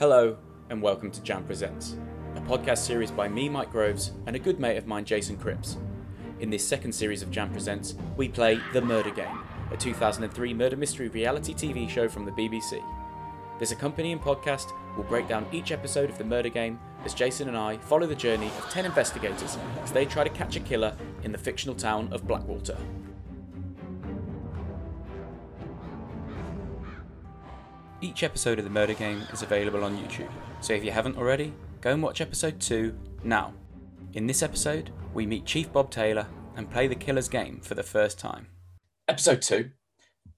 Hello, and welcome to Jam Presents, a podcast series by me, Mike Groves, and a good mate of mine, Jason Cripps. In this second series of Jam Presents, we play The Murder Game, a 2003 murder mystery reality TV show from the BBC. This accompanying podcast will break down each episode of The Murder Game as Jason and I follow the journey of 10 investigators as they try to catch a killer in the fictional town of Blackwater. Each episode of The Murder Game is available on YouTube, so if you haven't already, go and watch episode 2 now. In this episode, we meet Chief Bob Taylor and play the killer's game for the first time. Episode 2.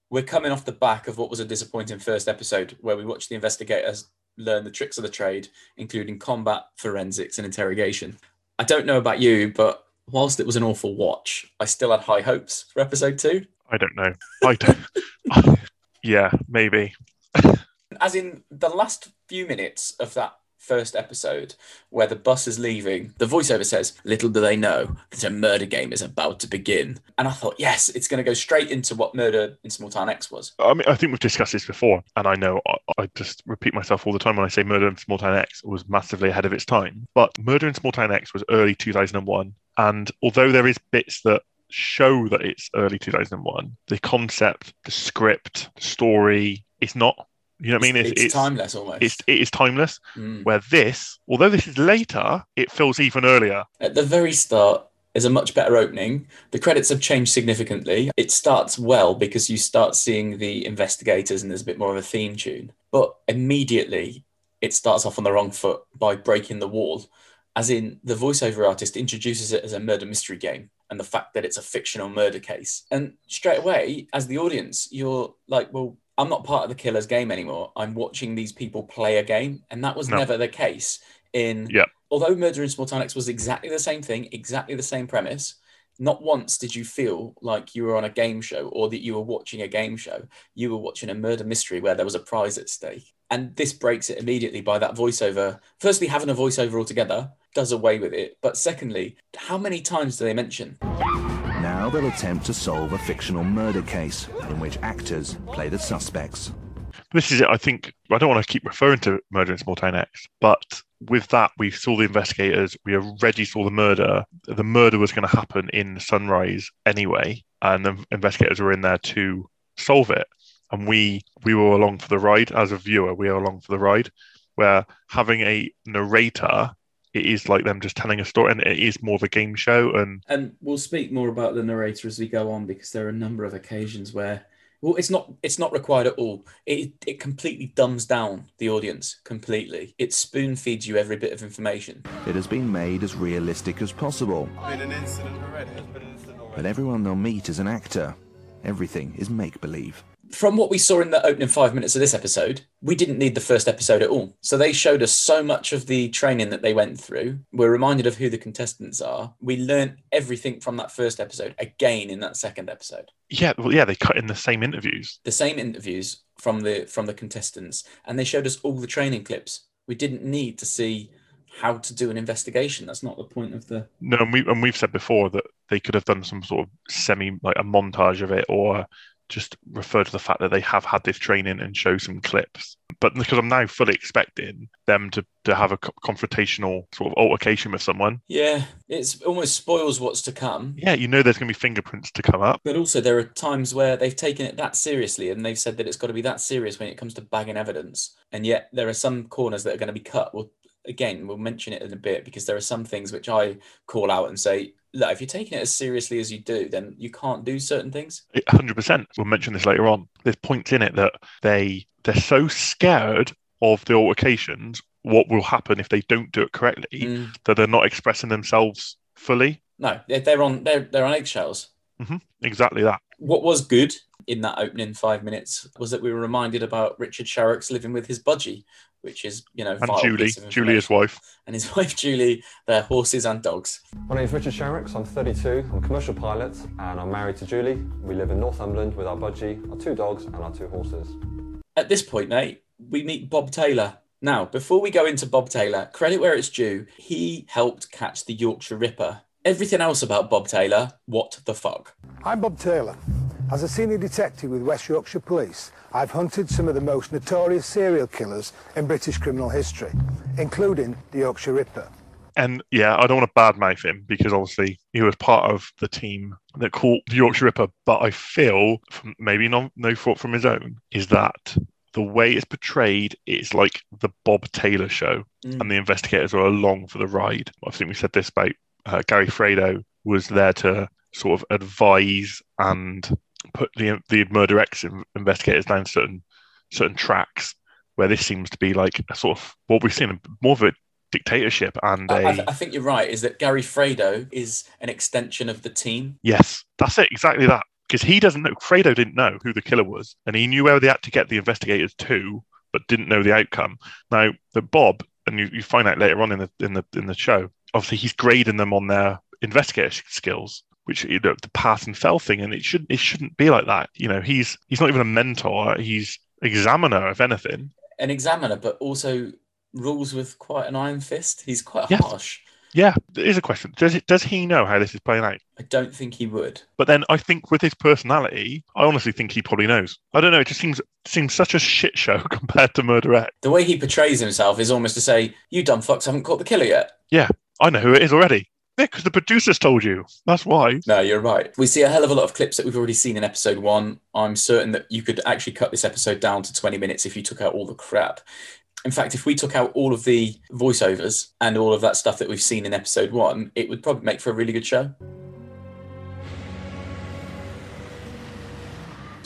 We're coming off the back of what was a disappointing first episode where we watched the investigators learn the tricks of the trade, including combat, forensics, and interrogation. I don't know about you, but whilst it was an awful watch, I still had high hopes for episode 2. I don't know. I don't. yeah, maybe. As in the last few minutes of that first episode where the bus is leaving, the voiceover says, Little do they know that a murder game is about to begin. And I thought, yes, it's going to go straight into what Murder in Small Town X was. I mean, I think we've discussed this before, and I know I, I just repeat myself all the time when I say Murder in Small Town X was massively ahead of its time. But Murder in Small Town X was early 2001. And although there is bits that show that it's early 2001, the concept, the script, the story, it's not. You know what I mean? It's, it's timeless almost. It's, it is timeless. Mm. Where this, although this is later, it feels even earlier. At the very start, is a much better opening. The credits have changed significantly. It starts well because you start seeing the investigators and there's a bit more of a theme tune. But immediately, it starts off on the wrong foot by breaking the wall. As in, the voiceover artist introduces it as a murder mystery game and the fact that it's a fictional murder case. And straight away, as the audience, you're like, well, I'm not part of the killer's game anymore. I'm watching these people play a game. And that was No. never the case in Yeah. although Murder in Small Town X was exactly the same thing, exactly the same premise, not once did you feel like you were on a game show or that you were watching a game show. You were watching a murder mystery where there was a prize at stake. And this breaks it immediately by that voiceover. Firstly, having a voiceover altogether does away with it. But secondly, how many times do they mention? Now they'll attempt to solve a fictional murder case in which actors play the suspects. This is it. I think I don't want to keep referring to Murder in Small Town X, but with that, we saw the investigators. We already saw the murder. The murder was going to happen in Sunrise anyway, and the investigators were in there to solve it. And we we were along for the ride as a viewer. We are along for the ride, where having a narrator, it is like them just telling a story, and it is more of a game show. And And we'll speak more about the narrator as we go on because there are a number of occasions where well it's not it's not required at all. It it completely dumbs down the audience completely. It spoon feeds you every bit of information. It has been made as realistic as possible, been an incident already. Been an incident already. but everyone they'll meet is an actor. Everything is make believe. From what we saw in the opening five minutes of this episode, we didn't need the first episode at all. So they showed us so much of the training that they went through. We're reminded of who the contestants are. We learned everything from that first episode again in that second episode. yeah, well, yeah, they cut in the same interviews. the same interviews from the from the contestants and they showed us all the training clips we didn't need to see how to do an investigation that's not the point of the No, and we and we've said before that they could have done some sort of semi like a montage of it, or just refer to the fact that they have had this training and show some clips. But because I'm now fully expecting them to to have a confrontational sort of altercation with someone, yeah it's almost spoils what's to come yeah, you know there's going to be fingerprints to come up. but also there are times where they've taken it that seriously and they've said that it's got to be that serious when it comes to bagging evidence and yet there are some corners that are going to be cut well again we'll mention it in a bit because there are some things which i call out and say look if you're taking it as seriously as you do then you can't do certain things hundred percent. We'll mention this later on. There's points in it that they they're so scared of the altercations, what will happen if they don't do it correctly, Mm. that they're not expressing themselves fully. no they're, they're on they're, they're on eggshells Exactly that. what was good in that opening five minutes was that we were reminded about Richard Sharrock's living with his budgie, which is, you know, And Julie, piece of Julie, his wife. and his wife Julie, their horses and dogs. My name is Richard Sharrocks, I'm 32, I'm a commercial pilot and I'm married to Julie. We live in Northumberland with our budgie, our two dogs and our two horses. At this point, mate, we meet Bob Taylor. Now, before we go into Bob Taylor, credit where it's due, he helped catch the Yorkshire Ripper. Everything else about Bob Taylor, what the fuck? I'm Bob Taylor. As a senior detective with West Yorkshire Police, I've hunted some of the most notorious serial killers in British criminal history, including the Yorkshire Ripper. And yeah, I don't want to badmouth him because obviously he was part of the team that caught the Yorkshire Ripper. But I feel, from maybe no, no fault from his own, is that the way it's portrayed is like the Bob Taylor show, Mm. and the investigators are along for the ride. I think we said this about uh, Gary Fredo was there to sort of advise and put the the Murder X investigators down certain certain tracks. Where this seems to be like a sort of what we've seen more of a dictatorship and I, a I, th- I think you're right. Is that Gary Fredo is an extension of the team? Yes, that's it, exactly that. Because he doesn't know, Fredo didn't know who the killer was, and he knew where they had to get the investigators to, but didn't know the outcome. Now, the Bob, and you, you find out later on in the in the in the show, obviously he's grading them on their investigator skills, which you know the pass and fail thing, and it shouldn't it shouldn't be like that. You know, he's he's not even a mentor; he's examiner, if anything. An examiner, but also rules with quite an iron fist. He's quite Yes. harsh. Yeah, there is a question. Does it does he know how this is playing out? I don't think he would. But then I think with his personality, I honestly think he probably knows. I don't know. It just seems seems such a shit show compared to Murder X. The way he portrays himself is almost to say, "You dumb fucks haven't caught the killer yet." Yeah, I know who it is already. Yeah, because the producers told you. That's why. No, you're right. We see a hell of a lot of clips that we've already seen in episode one. I'm certain that you could actually cut this episode down to 20 minutes if you took out all the crap. In fact, if we took out all of the voiceovers and all of that stuff that we've seen in episode one, it would probably make for a really good show.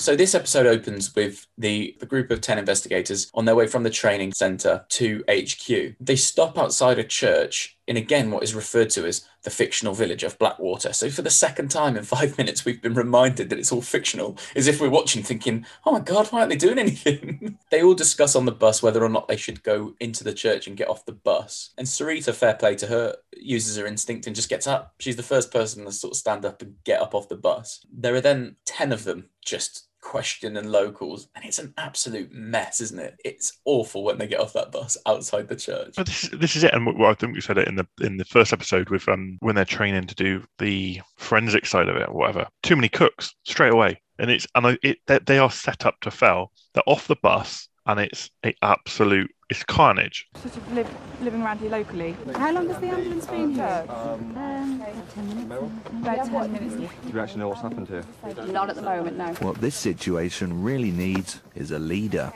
So this episode opens with the, the group of 10 investigators on their way from the training center to HQ. They stop outside a church in again what is referred to as the fictional village of Blackwater. So for the second time in five minutes, we've been reminded that it's all fictional, as if we're watching thinking, oh my God, why aren't they doing anything? they all discuss on the bus whether or not they should go into the church and get off the bus. And Sarita, fair play to her, uses her instinct and just gets up. She's the first person to sort of stand up and get up off the bus. There are then 10 of them just questioning locals, and it's an absolute mess, isn't it? It's awful when they get off that bus outside the church. But this, this is it, and well, I think we said it in the in the first episode with um when they're training to do the forensic side of it or whatever. Too many cooks straight away, and it's and I, it they, they are set up to fail. They're off the bus, and it's a absolute it's carnage. sort of live, living around here locally. How long has the ambulance been here? Um, about 10 minutes. Do you actually know what's happened here? Not at the moment, no. What this situation really needs is a leader.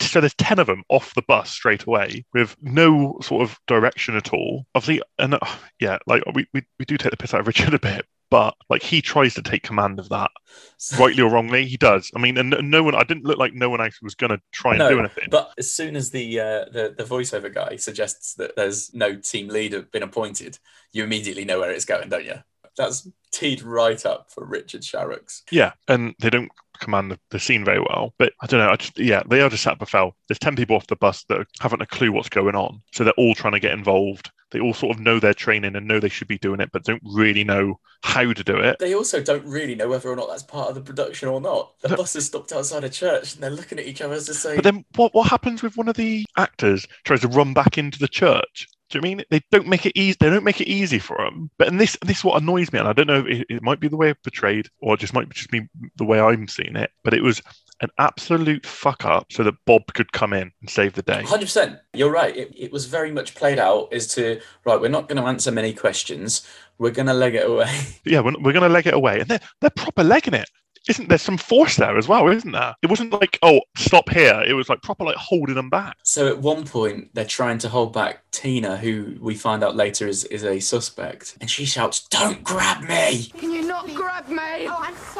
So there's 10 of them off the bus straight away with no sort of direction at all. Obviously, and uh, yeah, like we, we, we do take the piss out of Richard a bit, but like he tries to take command of that, rightly or wrongly, he does. I mean, and no- no one, I didn't look like no one else was going to try and do anything. But as soon as the, uh, the the voiceover guy suggests that there's no team leader been appointed, you immediately know where it's going, don't you? That's teed right up for Richard Sharrocks. Yeah, and they don't command the, the scene very well. But I don't know. I just yeah, they are just sat befell. There's ten people off the bus that haven't a clue what's going on, so they're all trying to get involved. They all sort of know their training and know they should be doing it, but don't really know how to do it. They also don't really know whether or not that's part of the production or not. The bus has stopped outside a church and they're looking at each other as to say, But then what what happens with one of the actors tries to run back into the church? Do you mean they don't make it easy? They don't make it easy for them. But and this this is what annoys me, and I don't know. It, it might be the way it's portrayed, or it just might just be the way I'm seeing it. But it was an absolute fuck up, so that Bob could come in and save the day. 100%. You're right. It, it was very much played out as to, right, we're not going to answer many questions. We're going to leg it away. yeah, we're, we're going to leg it away, and they're they're proper legging it. Isn't there some force there as well? Isn't there? It wasn't like oh stop here. It was like proper like holding them back. So at one point, they're trying to hold back Tina, who we find out later is, is a suspect. And she shouts, Don't grab me! Can you not grab me?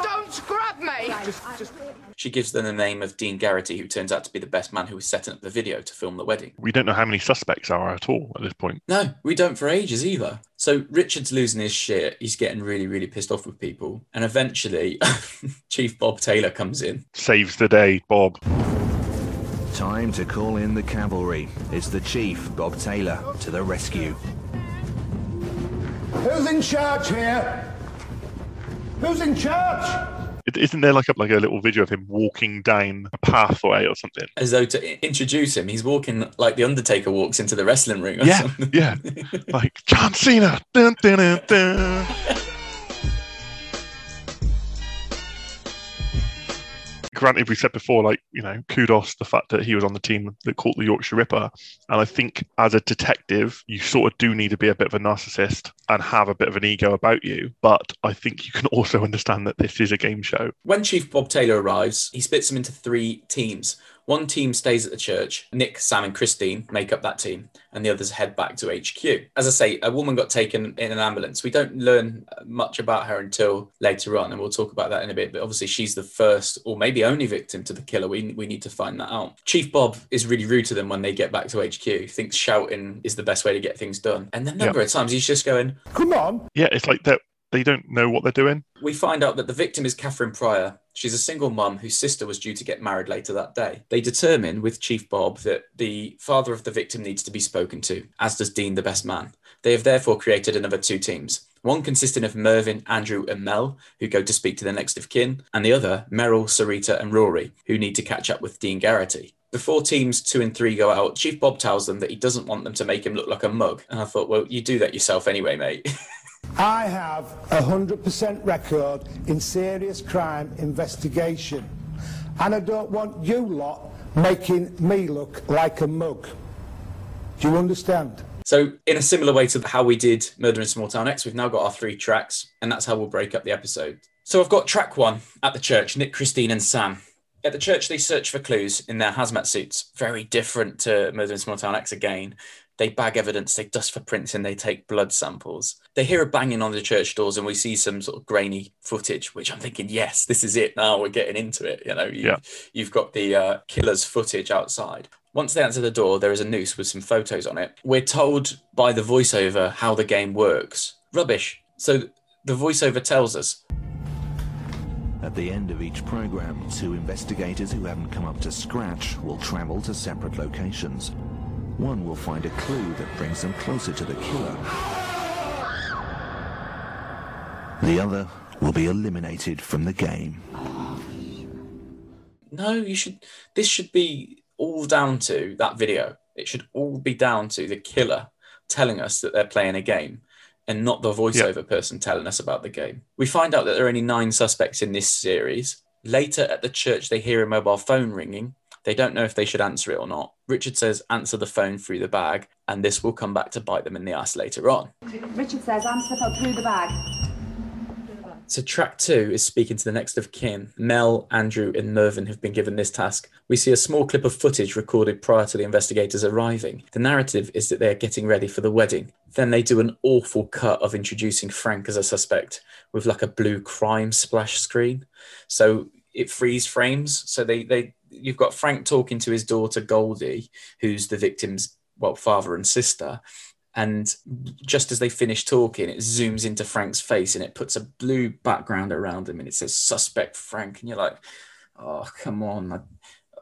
Don't grab me! She gives them the name of Dean Garrity, who turns out to be the best man who was setting up the video to film the wedding. We don't know how many suspects are at all at this point. No, we don't for ages either. So Richard's losing his shit. He's getting really, really pissed off with people. And eventually, Chief Bob Taylor comes in. Saves the day, Bob. Time to call in the cavalry. It's the chief, Bob Taylor, to the rescue. Who's in charge here? Who's in charge? Isn't there like a like a little video of him walking down a pathway or something? As though to introduce him, he's walking like the Undertaker walks into the wrestling ring. Or Yeah, something. yeah, like John Cena. Dun, dun, dun. Granted, we said before, like, you know, kudos the fact that he was on the team that caught the Yorkshire Ripper. And I think as a detective, you sort of do need to be a bit of a narcissist and have a bit of an ego about you. But I think you can also understand that this is a game show. When Chief Bob Taylor arrives, he splits them into three teams. One team stays at the church. Nick, Sam, and Christine make up that team, and the others head back to HQ. As I say, a woman got taken in an ambulance. We don't learn much about her until later on, and we'll talk about that in a bit. But obviously, she's the first or maybe only victim to the killer. We, we need to find that out. Chief Bob is really rude to them when they get back to HQ, thinks shouting is the best way to get things done. And a number of times he's just going, Come on. Yeah, it's like that they don't know what they're doing. We find out that the victim is Catherine Pryor. She's a single mum whose sister was due to get married later that day. They determine with Chief Bob that the father of the victim needs to be spoken to, as does Dean, the best man. They have therefore created another two teams. One consisting of Mervyn, Andrew, and Mel, who go to speak to the next of kin, and the other, Merrill, Sarita, and Rory, who need to catch up with Dean Garrity. Before teams two and three go out, Chief Bob tells them that he doesn't want them to make him look like a mug. And I thought, well, you do that yourself anyway, mate. I have a 100% record in serious crime investigation. And I don't want you lot making me look like a mug. Do you understand? So, in a similar way to how we did Murder in Small Town X, we've now got our three tracks, and that's how we'll break up the episode. So, I've got track one at the church Nick, Christine, and Sam. At the church, they search for clues in their hazmat suits. Very different to Murder in Small Town X again. They bag evidence, they dust for prints, and they take blood samples. They hear a banging on the church doors, and we see some sort of grainy footage, which I'm thinking, yes, this is it. Now we're getting into it. You know, you, Yeah. you've got the uh, killer's footage outside. Once they answer the door, there is a noose with some photos on it. We're told by the voiceover how the game works. Rubbish. So the voiceover tells us At the end of each program, two investigators who haven't come up to scratch will travel to separate locations. One will find a clue that brings them closer to the killer. The other will be eliminated from the game. no, you should. This should be all down to that video. It should all be down to the killer telling us that they're playing a game, and not the voiceover person telling us about the game. We find out that there are only nine suspects in this series. Later at the church, they hear a mobile phone ringing. They don't know if they should answer it or not. Richard says, "Answer the phone through the bag," and this will come back to bite them in the ass later on. Richard says, answer the phone through the bag. So track two is speaking to the next of kin. Mel, Andrew, and Mervyn have been given this task. We see a small clip of footage recorded prior to the investigators arriving. The narrative is that they are getting ready for the wedding. Then they do an awful cut of introducing Frank as a suspect with like a blue crime splash screen. So it freeze frames. So they they you've got Frank talking to his daughter Goldie, who's the victim's well father and sister. And just as they finish talking, it zooms into Frank's face and it puts a blue background around him and it says suspect Frank. And you're like, oh, come on.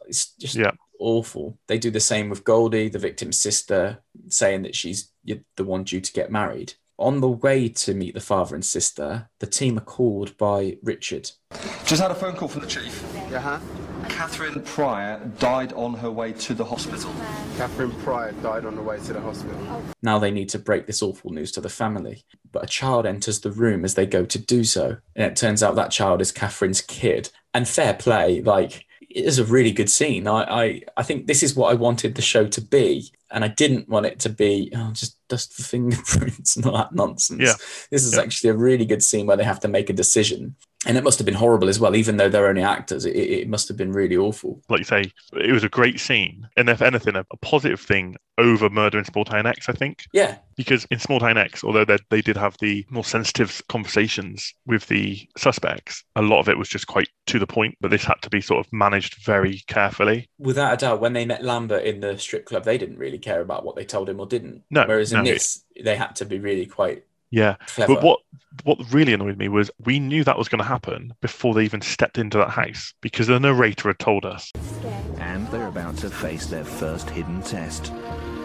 It's just Yeah. awful. They do the same with Goldie, the victim's sister, saying that she's the one due to get married. On the way to meet the father and sister, the team are called by Richard. Just had a phone call from the chief. Yeah, huh? Catherine Pryor died on her way to the hospital. Catherine Pryor died on the way to the hospital. Now they need to break this awful news to the family. But a child enters the room as they go to do so. And it turns out that child is Catherine's kid. And fair play, like, it is a really good scene. I, I, I think this is what I wanted the show to be. And I didn't want it to be, oh, just dust for fingerprints and all that nonsense. Yeah. This is Yeah. actually a really good scene where they have to make a decision. And it must have been horrible as well, even though they're only actors. It, it must have been really awful. Like you say, it was a great scene. And if anything, a, a positive thing over Murder in Small Town X, I think. Yeah, Because in Small Town X, although they, they did have the more sensitive conversations with the suspects, a lot of it was just quite to the point, but this had to be sort of managed very carefully. without a doubt, when they met Lambert in the strip club, they didn't really care about what they told him or didn't. No, Whereas in no. this, they had to be really quite Yeah. clever. But what what really annoyed me was we knew that was going to happen before they even stepped into that house because the narrator had told us. And they're about to face their first hidden test.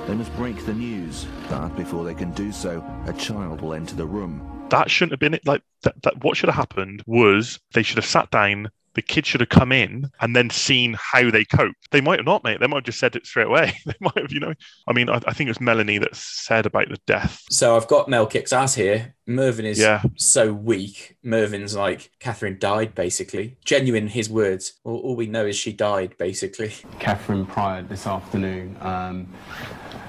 They must break the news, but before they can do so, a child will enter the room. That shouldn't have been it. Like that, that what should have happened was they should have sat down the kid should have come in and then seen how they cope. They might have not, mate. They might have just said it straight away. they might have, you know. I mean, I, I think it was Melanie that said about the death. So I've got Mel kicks ass here. Mervyn is Yeah. so weak. Mervyn's like, Catherine died, basically. Genuine, his words. All, all we know is she died, basically. Catherine Pryor this afternoon um,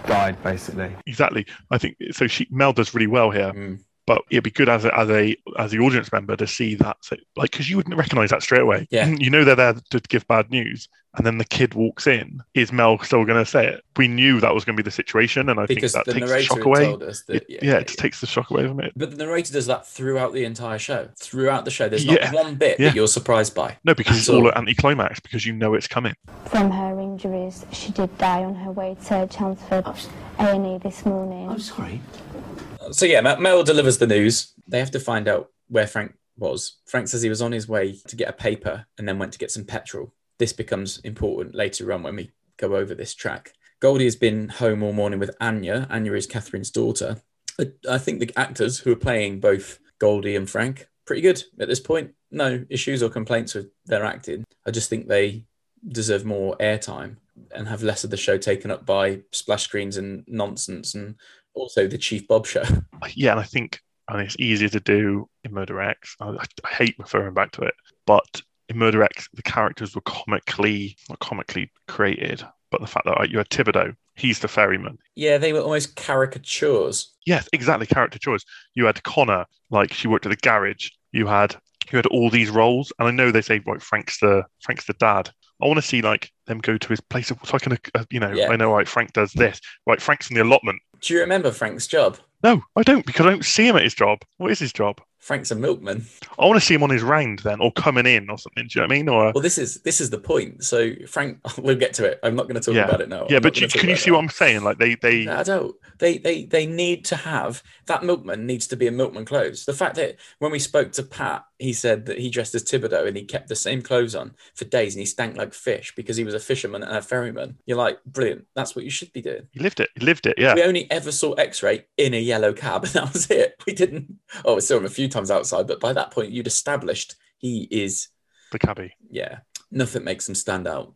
died basically. Exactly. I think so. She Mel does really well here. Mm. But it'd be good as a, as a as the audience member to see that, so, like, because you wouldn't recognize that straight away. Yeah. you know they're there to give bad news, and then the kid walks in. Is Mel still going to say it? We knew that was going to be the situation, and I Because think the that takes the narrator shock away. told us that, It- yeah, yeah, it just takes the shock away from it. But the narrator does that throughout the entire show. Throughout the show, there's not Yeah. one bit Yeah. that you're surprised by. No, because it's all all. an anticlimax because you know it's coming. From her injuries, she did die on her way to Chelmsford A&E this morning. I'm sorry. So yeah, Mel delivers the news. They have to find out where Frank was. Frank says he was on his way to get a paper and then went to get some petrol. This becomes important later on when we go over this track. Goldie has been home all morning with Anya. Anya is Catherine's daughter. I, I think the actors who are playing both Goldie and Frank pretty good at this point. No issues or complaints with their acting. I just think they deserve more airtime and have less of the show taken up by splash screens and nonsense and also the Chief Bob show. Yeah, and I think and it's easier to do in Murder X. I, I- hate referring back to it, but in Murder X, the characters were comically, not comically created, but the fact that like, you had Thibodeau, he's the ferryman. Yeah, they were almost caricatures. Yes, exactly, character choice. You had Connor, like she worked at the garage. You had you had all these roles, and I know they say like Frank's the Frank's the dad. I want to see like them go to his place of so I can, uh, you know, Yeah. I know like Frank does this. Like Frank's in the allotment. Do you remember Frank's job? No, I don't because I don't see him at his job. What is his job? Frank's a milkman. I want to see him on his round then, or coming in or something. Do you know what I mean? Or uh, Well, this is this is the point. So Frank, we'll get to it. I'm not going to talk yeah, about it now. yeah. I'm But you, can you see it what I'm saying? Like they they No, I don't. They they they need to have that milkman needs to be in milkman clothes. The fact that when we spoke to Pat, he said that he dressed as Thibodeau and he kept the same clothes on for days and he stank like fish because he was a fisherman and a ferryman. You're like, brilliant. That's what you should be doing. he lived it. He lived it. Yeah. We only ever saw X-ray in a yellow cab, and that was it. We didn't. Oh, we saw him a few times outside, but by that point, you'd established he is. The cabbie. Yeah, nothing makes him stand out.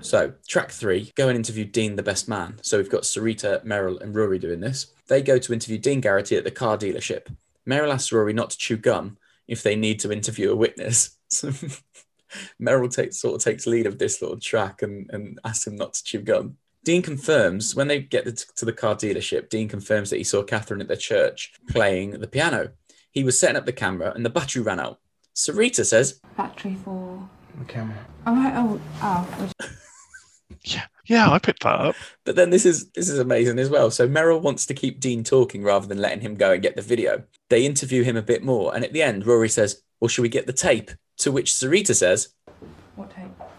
So, track three, go and interview Dean, the best man. So, we've got Sarita, Meryl, and Rory doing this. They go to interview Dean Garrity at the car dealership. Meryl asks Rory not to chew gum if they need to interview a witness. So, Meryl takes, sort of takes lead of this little track and, and asks him not to chew gum. Dean confirms when they get to to the car dealership, Dean confirms that he saw Catherine at the church playing the piano. He was setting up the camera and the battery ran out. Sarita says, Battery for. The camera. Oh, right. Oh, oh. Yeah, yeah, I picked that up. But then this is this is amazing as well. So Merrill wants to keep Dean talking rather than letting him go and get the video. They interview him a bit more, and at the end, Rory says, "Well, should we get the tape?" To which Sarita says,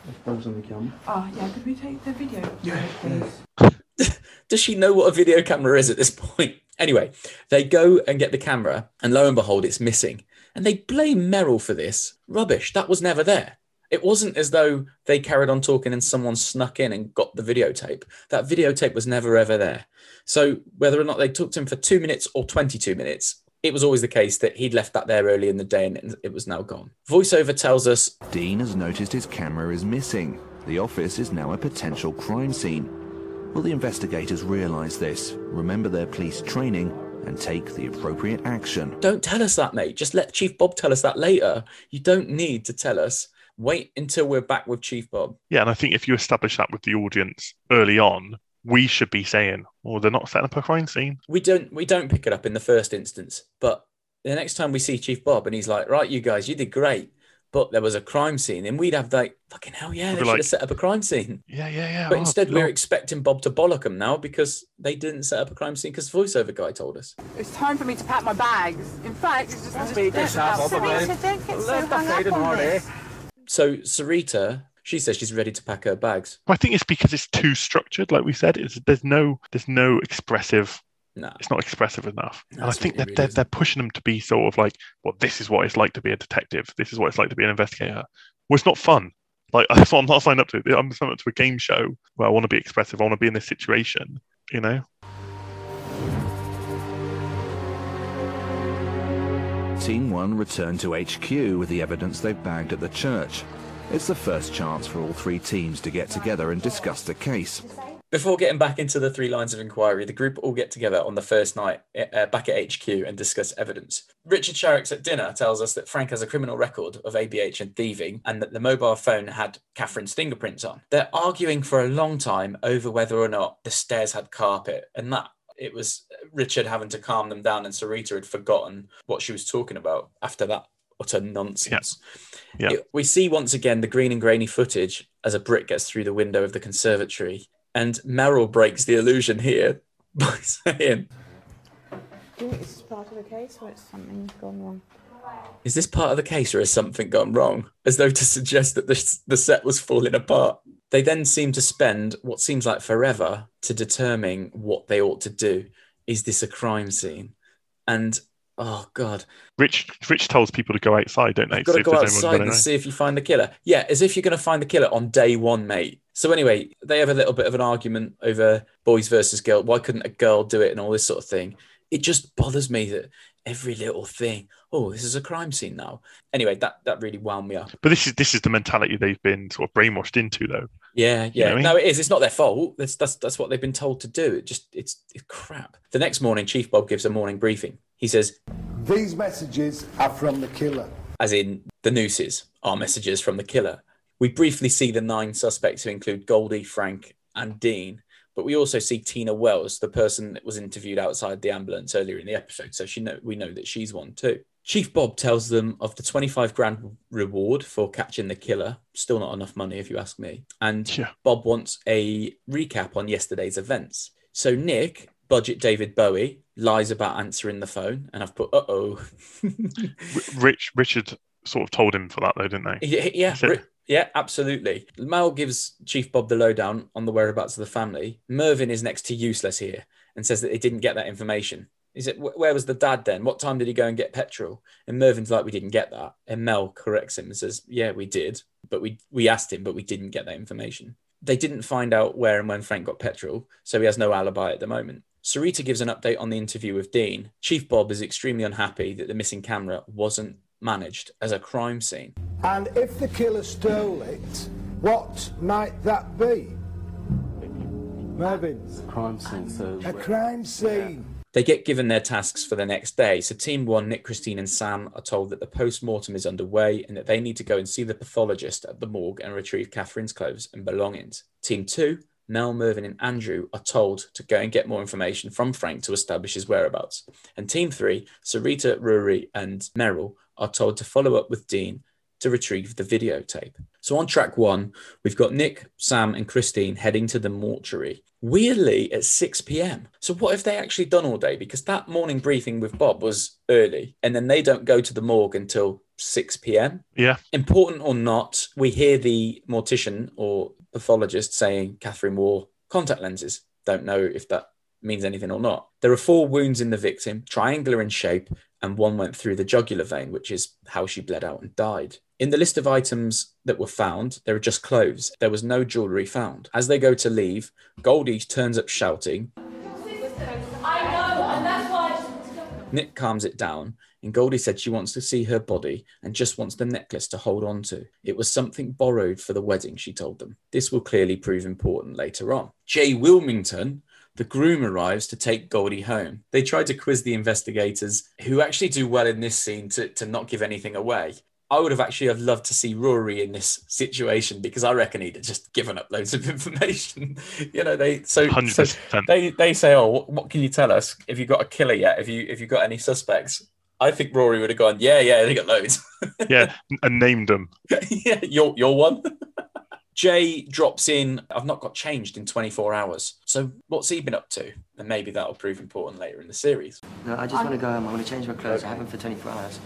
What tape? Bob's on the camera. Oh, yeah. Could we take the video? Yeah, please. "Does she know what a video camera is at this point?" Anyway, they go and get the camera, and lo and behold, it's missing. And they blame Merrill for this. Rubbish. That was never there. It wasn't as though they carried on talking and someone snuck in and got the videotape. That videotape was never ever there. So whether or not they talked to him for two minutes or 22 minutes, it was always the case that he'd left that there early in the day and it was now gone. Voiceover tells us Dean has noticed his camera is missing. The office is now a potential crime scene. Will the investigators realise this, remember their police training, and take the appropriate action? Don't tell us that, mate. Just let Chief Bob tell us that later. You don't need to tell us. Wait until we're back with Chief Bob. Yeah, and I think if you establish that with the audience early on, we should be saying, "Oh, they're not setting up a crime scene." We don't we don't pick it up in the first instance, but the next time we see Chief Bob and he's like, "Right, you guys, you did great." But there was a crime scene, and we'd have like, fucking hell, yeah, We'd they be should like- have set up a crime scene. Yeah, yeah, yeah. But oh, instead, we're expecting Bob to bollock them now because they didn't set up a crime scene because the voiceover guy told us. It's time for me to pack my bags. In fact, it's just. Speed just- yourself up a bit. Sarita, don't get so Let the hung up fading on hard this. So Sarita, she says she's ready to pack her bags. I think it's because it's too structured. Like we said, it's there's no there's no expressive. No. It's not expressive enough, and I think that really they're, they're pushing them to be sort of like, well, this is what it's like to be a detective. This is what it's like to be an investigator. Well, it's not fun. Like that's what I'm not signed up to. I'm signed up to a game show where I want to be expressive. I want to be in this situation. You know. Team 1 returned to HQ with the evidence they've bagged at the church. It's the first chance for all three teams to get together and discuss the case. Before getting back into the three lines of inquiry, the group all get together on the first night uh, back at HQ and discuss evidence. Richard Sharrock's at dinner tells us that Frank has a criminal record of ABH and thieving and that the mobile phone had Catherine's fingerprints on. They're arguing for a long time over whether or not the stairs had carpet, and that it was Richard having to calm them down, and Sarita had forgotten what she was talking about after that utter nonsense. Yeah. It- we see once again the green and grainy footage as a brick gets through the window of the conservatory, and Merrill breaks the illusion here by saying, Do you think this is part of the case or it's something's gone wrong? Is this part of the case or has something gone wrong? As though to suggest that the, the set was falling apart. They then seem to spend what seems like forever to determine what they ought to do. Is this a crime scene? And oh god, Rich Rich tells people to go outside, don't they? You've got to go outside and see if you find the killer. Yeah, as if you're going to find the killer on day one, mate. So anyway, they have a little bit of an argument over boys versus girls. Why couldn't a girl do it and all this sort of thing? It just bothers me that every little thing. Oh, this is a crime scene now. Anyway, that that really wound me up. But this is this is the mentality they've been sort of brainwashed into, though. Yeah, You know yeah. I mean? No, it is. It's not their fault. That's that's that's what they've been told to do. It just it's, it's crap. The next morning, Chief Bob gives a morning briefing. He says, These messages are from the killer. as in the nooses are messages from the killer. We briefly see the nine suspects who include Goldie, Frank, and Dean, but we also see Tina Wells, the person that was interviewed outside the ambulance earlier in the episode. So she know we know that she's one too. Chief Bob tells them of the 25 grand reward for catching the killer. Still not enough money, if you ask me. And Yeah. Bob wants a recap on yesterday's events. So Nick, budget David Bowie, lies about answering the phone, and I've put, uh oh. Rich Richard sort of told him for that, though, didn't they? Yeah, yeah, So- yeah, absolutely. Mal gives Chief Bob the lowdown on the whereabouts of the family. Mervyn is next to useless here and says that they didn't get that information. He said, "Where was the dad then? What time did he go and get petrol?" And Mervyn's like, "We didn't get that." And Mel corrects him and says, "Yeah, we did, but we we asked him, but we didn't get that information." They didn't find out where and when Frank got petrol, so he has no alibi at the moment. Sarita gives an update on the interview with Dean. Chief Bob is extremely unhappy that the missing camera wasn't managed as a crime scene. And if the killer stole it, what might that be? Mervyn, Crime scene, so. a crime scene. They get given their tasks for the next day. So, Team One, Nick, Christine, and Sam are told that the post mortem is underway and that they need to go and see the pathologist at the morgue and retrieve Catherine's clothes and belongings. Team Two, Mel, Mervyn, and Andrew are told to go and get more information from Frank to establish his whereabouts. And Team Three, Sarita, Rory, and Merrill are told to follow up with Dean to retrieve the videotape. So on track one, we've got Nick, Sam, and Christine heading to the mortuary. Weirdly, at 6 p.m. So what have they actually done all day? Because that morning briefing with Bob was early, and then they don't go to the morgue until 6 p.m. Yeah. Important or not, we hear the mortician or pathologist saying Catherine wore contact lenses. Don't know if that means anything or not. There are four wounds in the victim, triangular in shape, and one went through the jugular vein, which is how she bled out and died. In the list of items that were found, there are just clothes. There was no jewellery found. As they go to leave, Goldie turns up shouting. Nick calms it down, and Goldie said she wants to see her body and just wants the necklace to hold on to. It was something borrowed for the wedding, she told them. This will clearly prove important later on. Jay Wilmington, the groom, arrives to take Goldie home. They try to quiz the investigators, who actually do well in this scene to, to not give anything away. I would have actually have loved to see Rory in this situation because I reckon he'd have just given up loads of information. you know, they so, so they they say, "Oh, what, what can you tell us? Have you got a killer yet? Have you have you got any suspects?" I think Rory would have gone, "Yeah, yeah, they got loads." Yeah, and named them. yeah, you're you're one. Jay drops in. I've not got changed in 24 hours. So what's he been up to? And maybe that'll prove important later in the series. No, I just want to go home. I want to change my clothes. I haven't for 24 hours.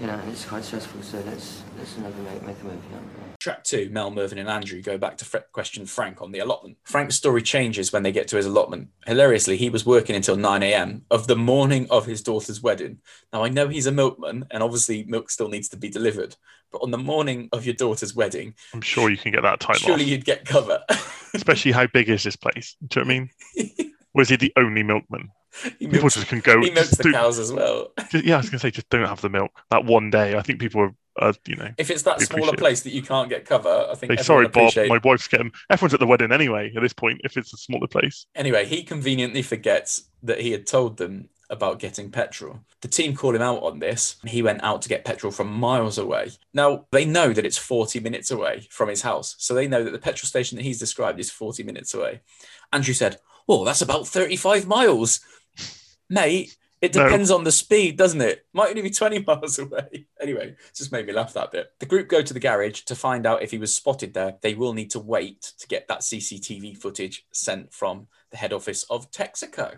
You know, and it's quite stressful. So let's let's never make make a move. You know? Track two, Mel, Mervyn, and Andrew go back to fre- question Frank on the allotment. Frank's story changes when they get to his allotment. Hilariously, he was working until 9 a.m. of the morning of his daughter's wedding. Now, I know he's a milkman, and obviously, milk still needs to be delivered. But on the morning of your daughter's wedding, I'm sure you can get that time surely off. you'd get cover. Especially how big is this place? Do you know what I mean? Or is he the only milkman? He People just can go. He milks the do- cows as well. just- yeah, I was gonna say just don't have the milk that one day. I think people are, uh, you know. If it's that smaller place that you can't get cover, I think. Hey, sorry, Bob. My wife's getting. Everyone's at the wedding anyway. At this point, if it's a smaller place. Anyway, he conveniently forgets that he had told them about getting petrol. The team called him out on this. and He went out to get petrol from miles away. Now, they know that it's 40 minutes away from his house. So they know that the petrol station that he's described is 40 minutes away. Andrew said, Oh, that's about 35 miles. Mate, it No. depends on the speed, doesn't it? Might only be 20 miles away. Anyway, just made me laugh that bit. The group go to the garage to find out if he was spotted there. They will need to wait to get that CCTV footage sent from the head office of Texaco.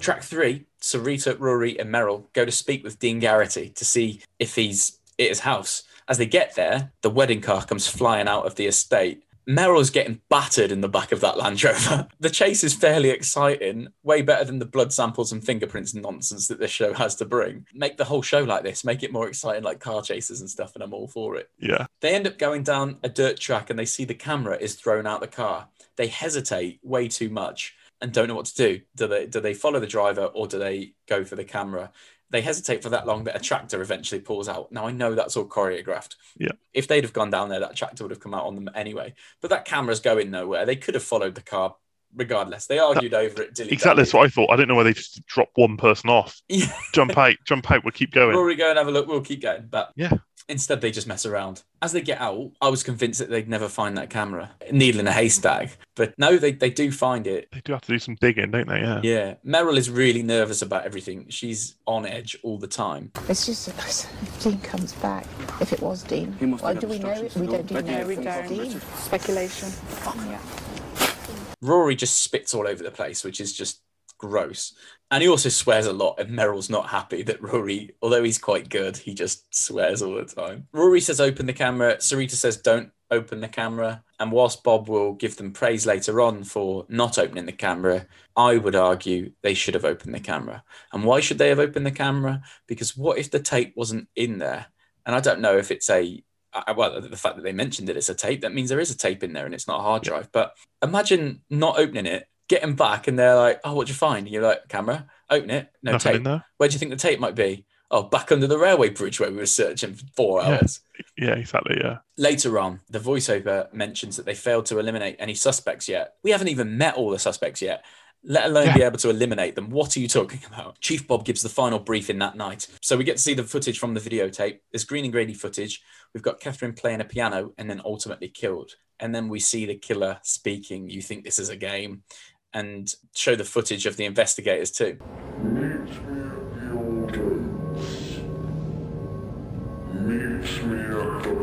Track three, Sarita, Rory, and Merrill go to speak with Dean Garrity to see if he's at his house. As they get there, the wedding car comes flying out of the estate. Merrill's getting battered in the back of that Land Rover. The chase is fairly exciting, way better than the blood samples and fingerprints nonsense that this show has to bring. Make the whole show like this, make it more exciting, like car chases and stuff, and I'm all for it. Yeah. They end up going down a dirt track and they see the camera is thrown out the car. They hesitate way too much and don't know what to do. Do they do they follow the driver or do they go for the camera? They hesitate for that long that a tractor eventually pulls out. Now I know that's all choreographed. Yeah. If they'd have gone down there, that tractor would have come out on them anyway. But that camera's going nowhere. They could have followed the car regardless. They argued over it. dilly-dally. Exactly. That's what I thought. I don't know why they just drop one person off. Yeah. Jump out. Jump out. We'll keep going. Rory, go and have a look. We'll keep going. But Yeah. instead, they just mess around. As they get out, I was convinced that they'd never find that camera. Needle in a haystack. But no, they, they do find it. They do have to do some digging, don't they? Yeah. Yeah. Merrill is really nervous about everything. She's on edge all the time. It's just if Dean comes back, if it was Dean, He must why have do we know it? We don't go. even know But if yeah, it's from- Dean. Speculation. Yeah. Rory just spits all over the place, which is just gross. And he also swears a lot, and Merrill's not happy that Rory, although he's quite good, he just swears all the time. Rory says, open the camera. Sarita says, don't open the camera. And whilst Bob will give them praise later on for not opening the camera, I would argue they should have opened the camera. And why should they have opened the camera? Because what if the tape wasn't in there? And I don't know if it's a I- well, the fact that they mentioned that it's a tape, that means there is a tape in there and it's not a hard drive. But imagine not opening it, getting back, and they're like, "Oh, what'd you find?" And you're like, "Camera, open it, no Nothing tape." in there. Where do you think the tape might be? Oh, back under the railway bridge where we were searching for four Yeah. hours. Yeah. Exactly. Yeah. Later on, the voiceover mentions that they failed to eliminate any suspects yet. We haven't even met all the suspects yet, let alone Yeah. be able to eliminate them. What are you talking about? Chief Bob gives the final briefing that night. So we get to see the footage from the videotape. There's Green and Grady footage. We've got Catherine playing a piano and then ultimately killed. And then we see the killer speaking, You think this is a game? And show the footage of the investigators too. Meet me at the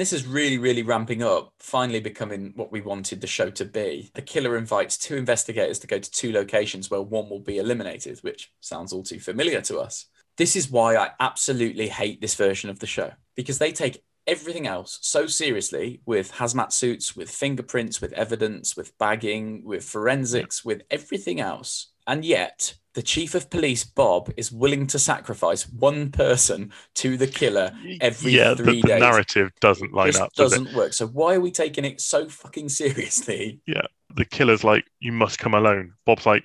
this is really, really ramping up, finally becoming what we wanted the show to be. The killer invites two investigators to go to two locations where one will be eliminated, which sounds all too familiar to us. This is why I absolutely hate this version of the show because they take everything else so seriously with hazmat suits, with fingerprints, with evidence, with bagging, with forensics, with everything else. And yet, the chief of police, Bob, is willing to sacrifice one person to the killer every yeah. The, three the days. narrative doesn't line This up. Does it? doesn't work. So why are we taking it so fucking seriously? Yeah. The killer's like, you must come alone. Bob's like,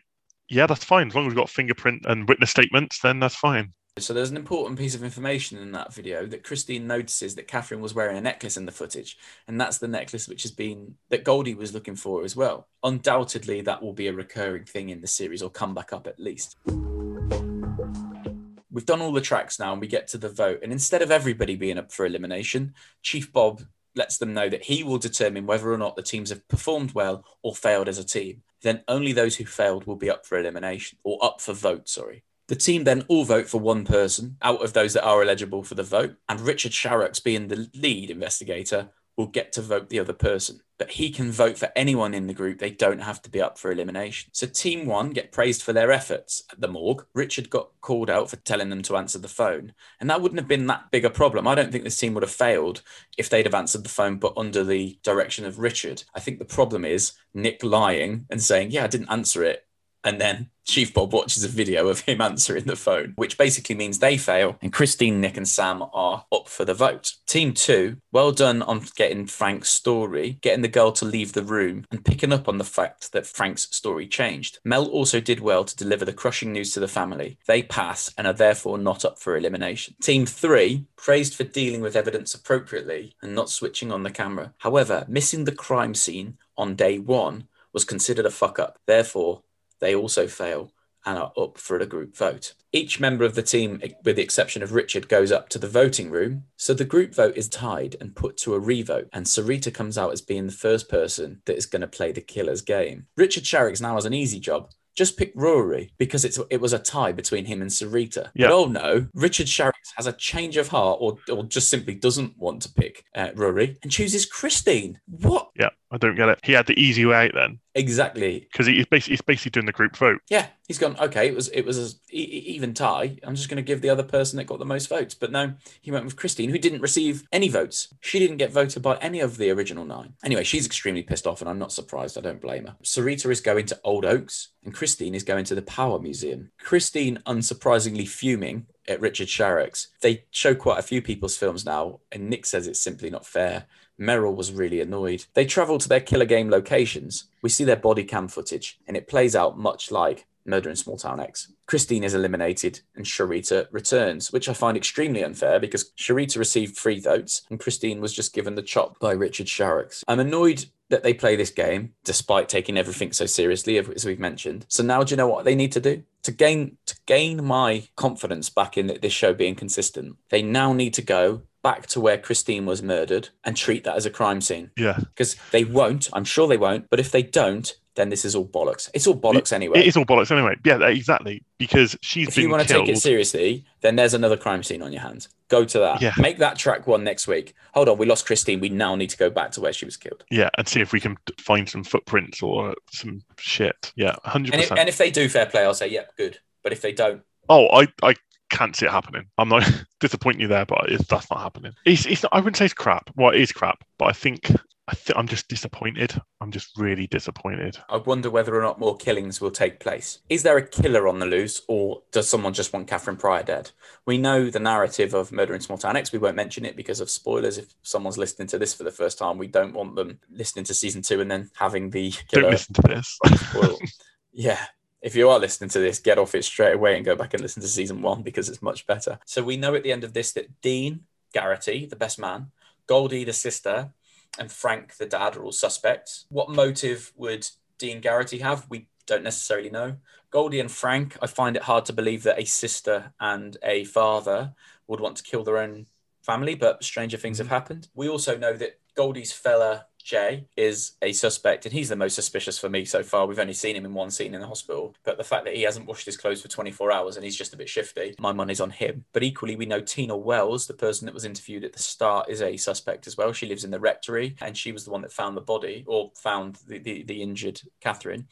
yeah, that's fine. As long as we've got fingerprint and witness statements, then that's fine. So there's an important piece of information in that video that Christine notices that Catherine was wearing a necklace in the footage, and that's the necklace which has been that Goldie was looking for as well. Undoubtedly, that will be a recurring thing in the series, or come back up at least. We've done all the tracks now, and we get to the vote. And instead of everybody being up for elimination, Chief Bob lets them know that he will determine whether or not the teams have performed well or failed as a team. Then only those who failed will be up for elimination or up for vote, sorry. The team then all vote for one person out of those that are eligible for the vote, and Richard Sharrock's being the lead investigator will get to vote the other person. But he can vote for anyone in the group. They don't have to be up for elimination. So team one get praised for their efforts at the morgue. Richard got called out for telling them to answer the phone. And that wouldn't have been that big a problem. I don't think this team would have failed if they'd have answered the phone, but under the direction of Richard. I think the problem is Nick lying and saying, Yeah, I didn't answer it. And then Chief Bob watches a video of him answering the phone, which basically means they fail, and Christine, Nick, and Sam are up for the vote. Team two, well done on getting Frank's story, getting the girl to leave the room, and picking up on the fact that Frank's story changed. Mel also did well to deliver the crushing news to the family. They pass and are therefore not up for elimination. Team three, praised for dealing with evidence appropriately and not switching on the camera. However, missing the crime scene on day one was considered a fuck up. Therefore, they also fail and are up for a group vote. Each member of the team, with the exception of Richard, goes up to the voting room. So the group vote is tied and put to a revote, and Sarita comes out as being the first person that is going to play the killer's game. Richard Sharricks now has an easy job. Just pick Rory because it's it was a tie between him and Sarita. Yeah. But oh no, Richard Sharricks has a change of heart or, or just simply doesn't want to pick uh, Rory and chooses Christine. What? Yeah, I don't get it. He had the easy way out then Exactly. because he's basically he's basically doing the group vote. Yeah, he's gone. Okay, it was it was a e- e- even tie. I'm just going to give the other person that got the most votes. But no, he went with Christine, who didn't receive any votes. She didn't get voted by any of the original nine. Anyway, she's extremely pissed off, and I'm not surprised. I don't blame her. Sarita is going to Old Oaks, and Christine is going to the Power Museum. Christine, unsurprisingly fuming at Richard Sharricks. They show quite a few people's films now, and Nick says it's simply not fair. Merrill was really annoyed. They travel to their killer game locations. We see their body cam footage, and it plays out much like Murder in Small Town X. Christine is eliminated, and Sharita returns, which I find extremely unfair because Sharita received three votes, and Christine was just given the chop by Richard Sharricks. I'm annoyed that they play this game despite taking everything so seriously, as we've mentioned. So now, do you know what they need to do to gain to gain my confidence back in this show being consistent? They now need to go back to where Christine was murdered and treat that as a crime scene. Yeah. Because they won't. I'm sure they won't. But if they don't, then this is all bollocks. It's all bollocks anyway. It is all bollocks anyway. Yeah, exactly. Because she's if you want to take it seriously, then there's another crime scene on your hands. Go to that. Yeah. Make that track one next week. Hold on, we lost Christine. We now need to go back to where she was killed. Yeah, and see if we can find some footprints or some shit. Yeah, hundred And if, percent. and if they do fair play, I'll say, yep, good. But if they don't, Oh, I, I can't see it happening. I'm not disappointing you there, but it's, that's not happening. It's, it's not, I wouldn't say it's crap. Well, it is crap, but I think I th- I'm just disappointed. I'm just really disappointed. I wonder whether or not more killings will take place. Is there a killer on the loose, or does someone just want Catherine Pryor dead? We know the narrative of Murder in Small Town X. We won't mention it because of spoilers. If someone's listening to this for the first time, we don't want them listening to season two and then having the killer. Don't listen to this. spoil. yeah. If you are listening to this, get off it straight away and go back and listen to season one because it's much better. So we know at the end of this that Dean Garrity, the best man, Goldie, the sister, and Frank, the dad, are all suspects. What motive would Dean Garrity have? We don't necessarily know. Goldie and Frank, I find it hard to believe that a sister and a father would want to kill their own family, but stranger things have happened. We also know that Goldie's fella Jay is a suspect, and he's the most suspicious for me so far. We've only seen him in one scene in the hospital, but the fact that he hasn't washed his clothes for 24 hours and he's just a bit shifty, my money's on him. But equally, we know Tina Wells, the person that was interviewed at the start, is a suspect as well. She lives in the rectory, and she was the one that found the body or found the, the, the injured Catherine.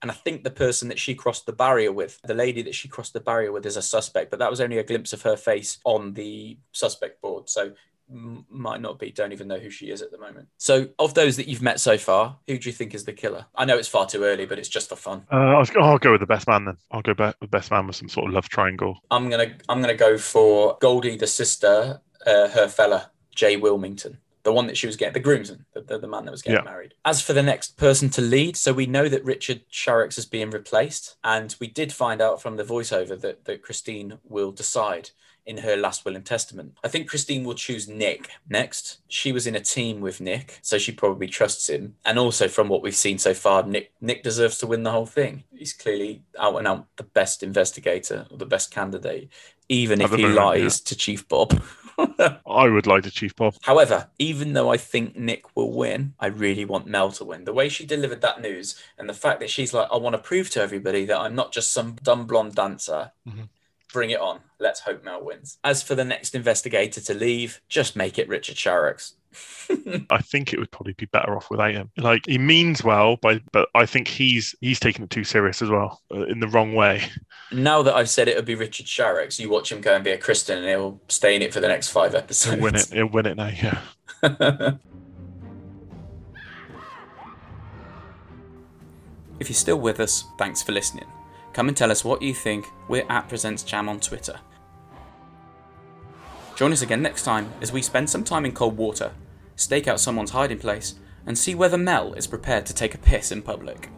And I think the person that she crossed the barrier with, the lady that she crossed the barrier with, is a suspect, but that was only a glimpse of her face on the suspect board. So m- might not be. Don't even know who she is at the moment. So, of those that you've met so far, who do you think is the killer? I know it's far too early, but it's just for fun. Uh, I was, oh, I'll go with the best man then. I'll go back with the best man with some sort of love triangle. I'm gonna I'm gonna go for Goldie, the sister, uh, her fella Jay Wilmington, the one that she was getting, the groomsman, the, the, the man that was getting Yeah. married. As for the next person to lead, so we know that Richard Sharricks is being replaced, and we did find out from the voiceover that that Christine will decide in her last will and testament. I think Christine will choose Nick next. She was in a team with Nick, so she probably trusts him. And also from what we've seen so far, Nick Nick deserves to win the whole thing. He's clearly out and out the best investigator or the best candidate, even if he moment, lies to Chief Bob. I would like to Chief Bob. However, even though I think Nick will win, I really want Mel to win. The way she delivered that news and the fact that she's like, I want to prove to everybody that I'm not just some dumb blonde dancer. Mhm. Bring it on. Let's hope Mel wins. As for the next investigator to leave, just make it Richard Sharrocks. I think it would probably be better off without him. Like he means well, by, but I think he's he's taking it too serious as well, uh, in the wrong way. Now that I've said it would be Richard Sharrocks, you watch him go and be a Christian, and he'll stay in it for the next five episodes. He'll win it. He'll win it now. Yeah. If you're still with us, thanks for listening. Come and tell us what you think. We're at Presents Jam on Twitter. Join us again next time as we spend some time in cold water, stake out someone's hiding place, and see whether Mel is prepared to take a piss in public.